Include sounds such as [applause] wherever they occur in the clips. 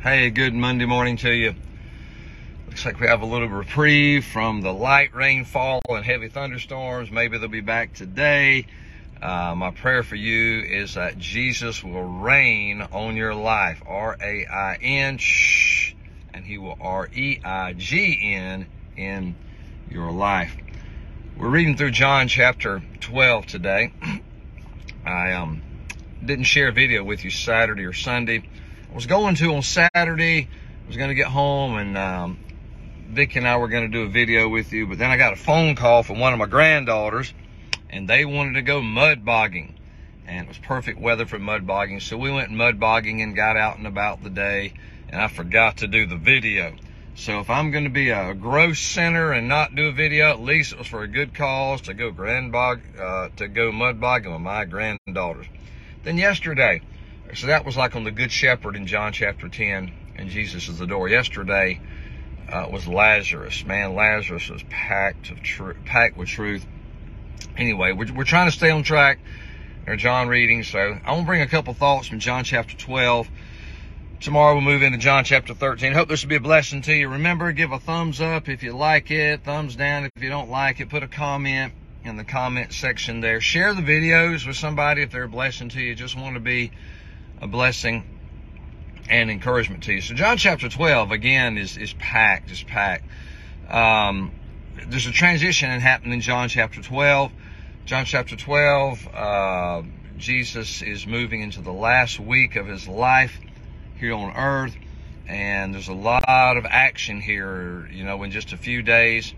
Hey, good Monday morning to you. Looks like we have a little reprieve from the light rainfall and heavy thunderstorms. Maybe they'll be back today. Uh, my prayer for you is that Jesus will reign on your life. R-A-I-N, shh, and he will R-E-I-G-N in your life. We're reading through John chapter 12 today. [clears throat] I um, didn't share a video with you Saturday or Sunday. I was going to on Saturday. I was going to get home and um, Vic and I were going to do a video with you, but then I got a phone call from one of my granddaughters and they wanted to go mud bogging. And it was perfect weather for mud bogging. So we went mud bogging and got out and about the day. And I forgot to do the video. So if I'm going to be a gross sinner and not do a video, at least it was for a good cause to go grand bog, uh, to go mud bogging with my granddaughters. Then yesterday, so that was like on the Good Shepherd in John chapter 10, and Jesus is the door. Yesterday uh, was Lazarus. Man, Lazarus was packed of tr- packed with truth anyway, we're, we're trying to stay on track in our John reading. So I want to bring a couple thoughts from John chapter 12. Tomorrow we'll move into John chapter 13. Hope this will be a blessing to you. Remember, give a thumbs up if you like it, thumbs down if you don't like it. Put a comment in the comment section there. Share the videos with somebody if they're a blessing to you. Just want to be a blessing and encouragement to you. So John chapter 12 again is is packed, is packed. Um, there's a transition that happened in John chapter 12. John chapter 12, uh, Jesus is moving into the last week of his life here on earth. And there's a lot of action here, you know, in just a few days.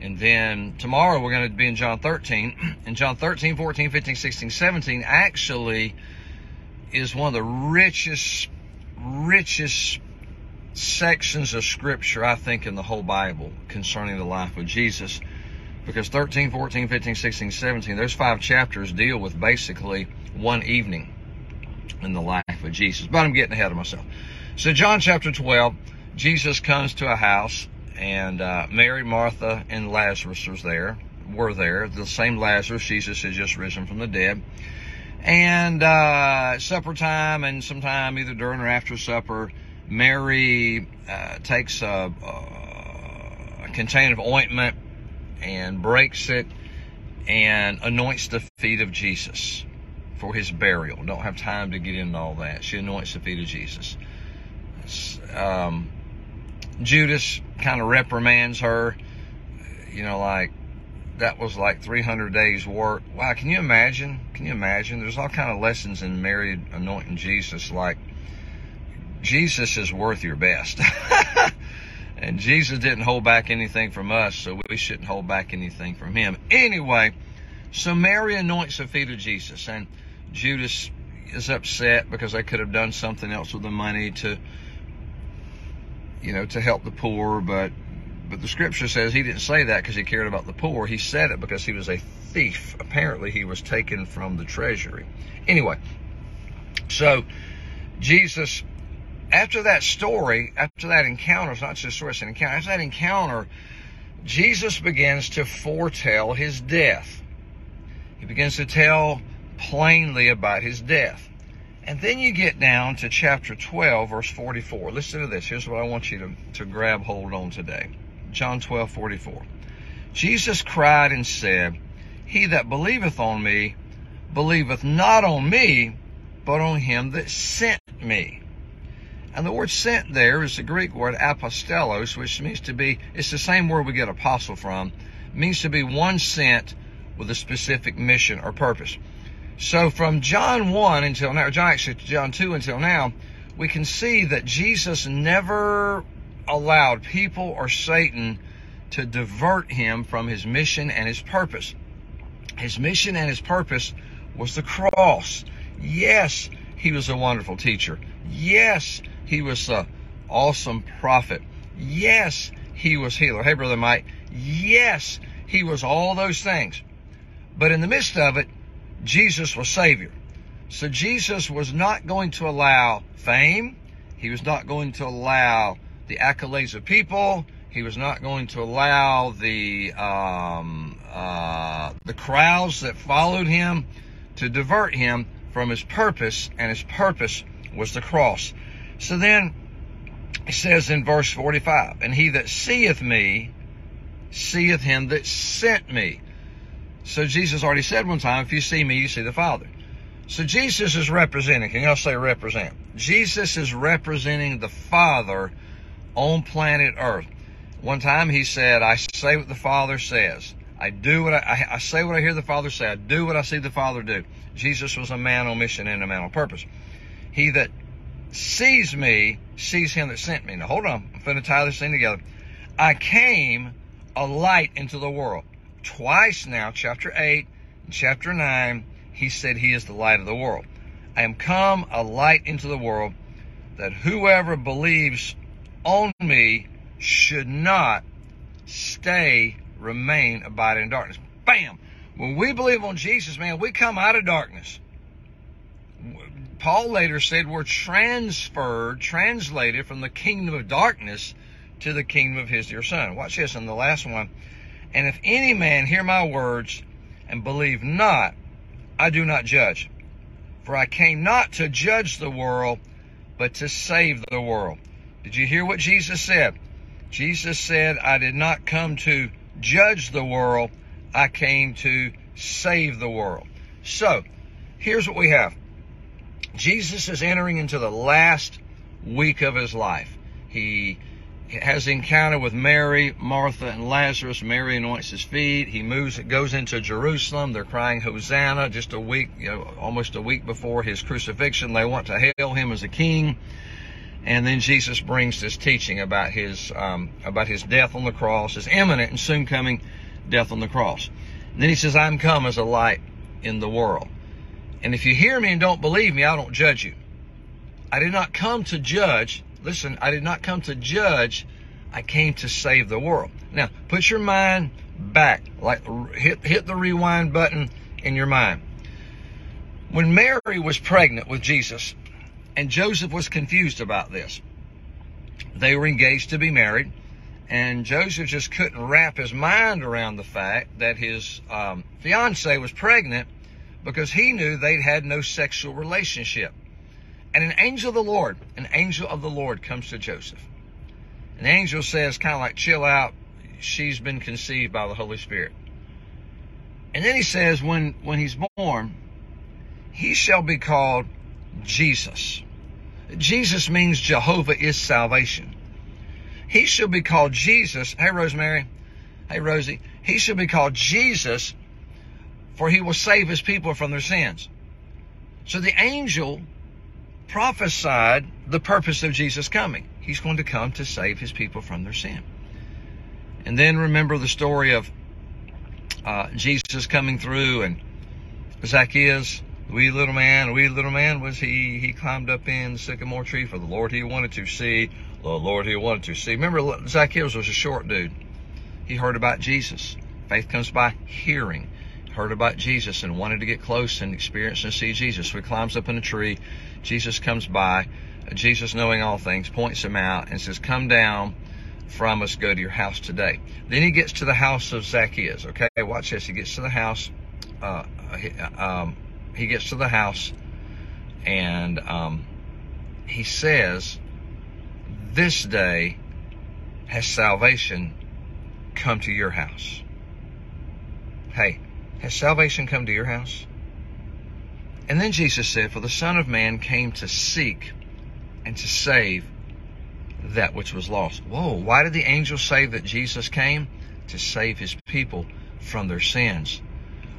And then tomorrow we're going to be in John 13. [clears throat] And John 13, 14, 15, 16, 17 actually is one of the richest, richest sections of scripture, I think, in the whole Bible concerning the life of Jesus. Because 13, 14, 15, 16, 17, those five chapters deal with basically one evening in the life of Jesus. But I'm getting ahead of myself. So, John chapter 12, Jesus comes to a house, and uh, Mary, Martha, and Lazarus was there, were there. The same Lazarus, Jesus had just risen from the dead. And uh, supper time, and sometime either during or after supper, Mary uh, takes a, a, container of ointment and breaks it and anoints the feet of Jesus for his burial. Don't have time to get into all that. She anoints the feet of Jesus. Um, Judas kind of reprimands her, you know, like that was like 300 days work. Wow, can you imagine? Can you imagine? There's all kind of lessons in Mary anointing Jesus, like Jesus is worth your best. [laughs] and Jesus didn't hold back anything from us, so we shouldn't hold back anything from him. Anyway, so Mary anoints the feet of Jesus, and Judas is upset because they could have done something else with the money to, you know, to help the poor, but but the scripture says he didn't say that because he cared about the poor. He said it because he was a thief. Apparently, he was taken from the treasury. Anyway, so Jesus after that story, after that encounter, it's not just a story, it's an encounter. After that encounter, Jesus begins to foretell his death. He begins to tell plainly about his death. And then you get down to chapter 12, verse 44. Listen to this. Here's what I want you to, to grab hold on today. John 12, 44. Jesus cried and said, He that believeth on me, believeth not on me, but on him that sent me. And the word sent there is the Greek word apostolos, which means to be, it's the same word we get apostle from, means to be one sent with a specific mission or purpose. So from John 1 until now, John actually John 2 until now, we can see that Jesus never allowed people or Satan to divert him from his mission and his purpose. His mission and his purpose was the cross. Yes, he was a wonderful teacher. Yes, he was an awesome prophet. Yes, he was healer. Hey, Brother Mike. Yes, he was all those things. But in the midst of it, Jesus was Savior. So Jesus was not going to allow fame. He was not going to allow the accolades of people. He was not going to allow the um, uh, the crowds that followed him to divert him from his purpose, and his purpose was the cross. So then It says in verse 45, And he that seeth me seeth him that sent me. So Jesus already said one time, If you see me, you see the Father. So Jesus is representing, can y'all say represent? Jesus is representing the Father on planet Earth. One time he said, I say what the Father says. I do what I, I, say what I hear the Father say. I do what I see the Father do. Jesus was a man on mission and a man on purpose. He that sees me sees him that sent me. Now hold on. I'm to tie this thing together. I came a light into the world. Twice now, chapter 8 and chapter 9, he said he is the light of the world. I am come a light into the world that whoever believes on me should not stay, remain, abide in darkness. Bam! When we believe on Jesus, man, we come out of darkness. Paul later said we're transferred, translated from the kingdom of darkness to the kingdom of his dear son. Watch this in the last one. And if any man hear my words and believe not, I do not judge. For I came not to judge the world, but to save the world. Did you hear what Jesus said? Jesus said, I did not come to judge the world, I came to save the world. So, here's what we have Jesus is entering into the last week of his life. He has encounter with Mary, Martha, and Lazarus. Mary anoints his feet. He moves, goes into Jerusalem. They're crying Hosanna just a week, you know, almost a week before his crucifixion. They want to hail him as a king. And then Jesus brings this teaching about his um, about his death on the cross, his imminent and soon coming death on the cross. And then he says, "I'm come as a light in the world." And if you hear me and don't believe me, I don't judge you. I did not come to judge. Listen, I did not come to judge. I came to save the world. Now, put your mind back, like hit hit the rewind button in your mind. When Mary was pregnant with Jesus, and Joseph was confused about this. They were engaged to be married, and Joseph just couldn't wrap his mind around the fact that his um, fiancee was pregnant because he knew they'd had no sexual relationship. And an angel of the Lord, an angel of the Lord comes to Joseph. An angel says, kind of like, chill out. She's been conceived by the Holy Spirit. And then he says, when, when he's born, he shall be called Jesus. Jesus means Jehovah is salvation. He shall be called Jesus. Hey, Rosemary. Hey, Rosie. He shall be called Jesus, for he will save his people from their sins. So the angel prophesied the purpose of Jesus coming. He's going to come to save his people from their sin. And then remember the story of uh, Jesus coming through and Zacchaeus wee little man, wee little man was he. He climbed up in the sycamore tree for the Lord he wanted to see. The Lord he wanted to see. Remember, Zacchaeus was a short dude. He heard about Jesus. Faith comes by hearing. Heard about Jesus and wanted to get close and experience and see Jesus. So he climbs up in a tree. Jesus comes by. Jesus, knowing all things, points him out and says, Come down from us, go to your house today. Then he gets to the house of Zacchaeus. Okay, watch this. He gets to the house. Uh, um, he gets to the house and um, he says, This day has salvation come to your house. Hey, has salvation come to your house? And then Jesus said, For the Son of Man came to seek and to save that which was lost. Whoa, why did the angel say that Jesus came? To save his people from their sins.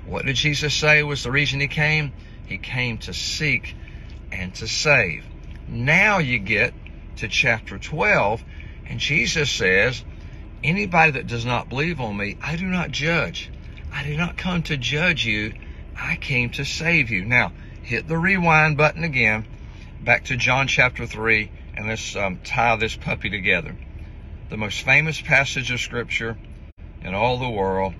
What did Jesus say was the reason he came? He came to seek and to save. Now you get to chapter 12, and Jesus says, Anybody that does not believe on me, I do not judge. I did not come to judge you. I came to save you. Now, hit the rewind button again, back to John chapter 3, and let's um, tie this puppy together. The most famous passage of Scripture in all the world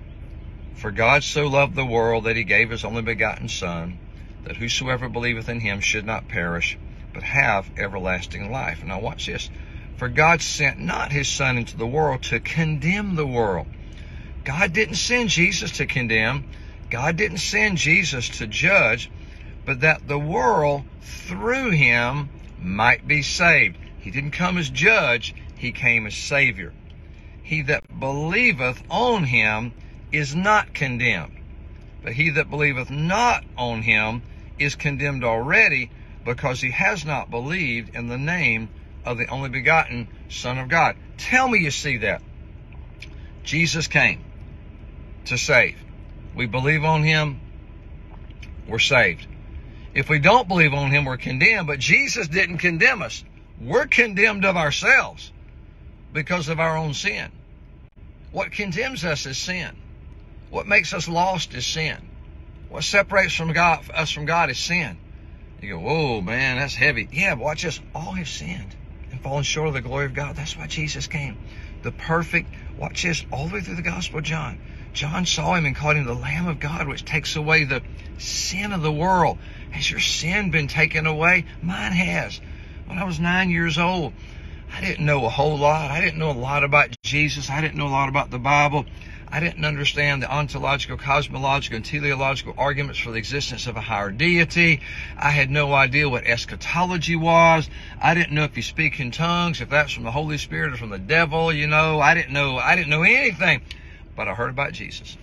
for God so loved the world that he gave his only begotten Son, that whosoever believeth in him should not perish, but have everlasting life. Now watch this. For God sent not his Son into the world to condemn the world. God didn't send Jesus to condemn. God didn't send Jesus to judge, but that the world through him might be saved. He didn't come as judge, he came as Savior. He that believeth on him is not condemned, but he that believeth not on him is condemned already because he has not believed in the name of the only begotten Son of God. Tell me you see that. Jesus came to save. We believe on him, we're saved. If we don't believe on him, we're condemned, but Jesus didn't condemn us. We're condemned of ourselves because of our own sin. What condemns us is sin. What makes us lost is sin. What separates from God, us from God is sin. You go, whoa, man, that's heavy. Yeah, watch this. All have sinned and fallen short of the glory of God. That's why Jesus came. The perfect, watch this, all the way through the Gospel of John. John saw him and called him the Lamb of God, which takes away the sin of the world. Has your sin been taken away? Mine has. When I was nine years old, I didn't know a whole lot. I didn't know a lot about Jesus. I didn't know a lot about the Bible. I didn't understand the ontological, cosmological, and teleological arguments for the existence of a higher deity. I had no idea what eschatology was. I didn't know if you speak in tongues, if that's from the Holy Spirit or from the devil, you know. I didn't know, I didn't know anything. But I heard about Jesus.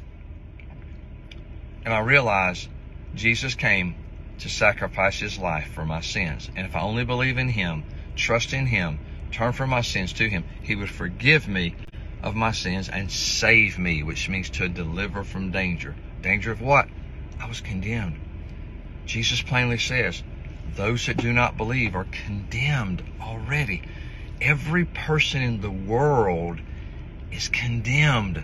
And I realized Jesus came to sacrifice his life for my sins. And if I only believe in him, trust in him, turn from my sins to him, he would forgive me of my sins and save me, which means to deliver from danger. Danger of what? I was condemned. Jesus plainly says, those that do not believe are condemned already. Every person in the world is condemned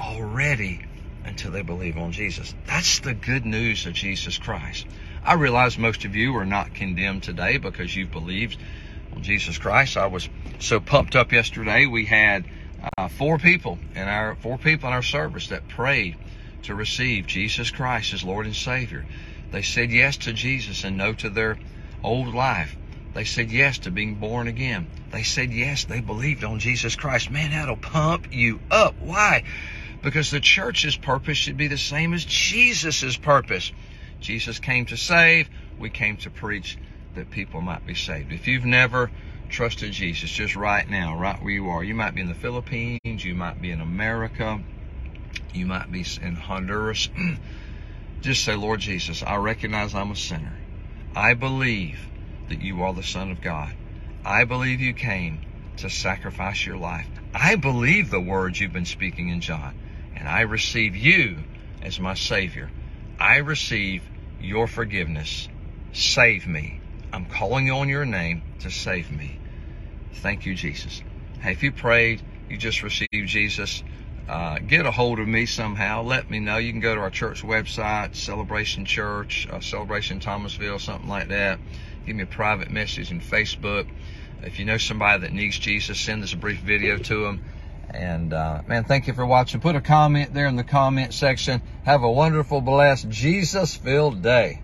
already until they believe on Jesus. That's the good news of Jesus Christ. I realize most of you are not condemned today because you've believed on Jesus Christ. I was so pumped up yesterday. We had uh, four people in our four people in our service that prayed to receive Jesus Christ as Lord and Savior. They said yes to Jesus and no to their old life. They said yes to being born again. They said yes, they believed on Jesus Christ. Man, that'll pump you up. Why? Because the church's purpose should be the same as Jesus' purpose. Jesus came to save, we came to preach that people might be saved. If you've never trusted Jesus just right now, right where you are. You might be in the Philippines, you might be in America, you might be in Honduras. [clears throat] just say, Lord Jesus, I recognize I'm a sinner. I believe that you are the Son of God. I believe you came to sacrifice your life. I believe the words you've been speaking in John, and I receive you as my Savior. I receive your forgiveness. Save me. I'm calling on your name to save me. Thank you, Jesus. Hey, if you prayed, you just received Jesus, uh, get a hold of me somehow. Let me know. You can go to our church website, Celebration Church, uh, Celebration Thomasville, something like that. Give me a private message in Facebook. If you know somebody that needs Jesus, send us a brief video to them. And uh, man, thank you for watching. Put a comment there in the comment section. Have a wonderful, blessed, Jesus filled day.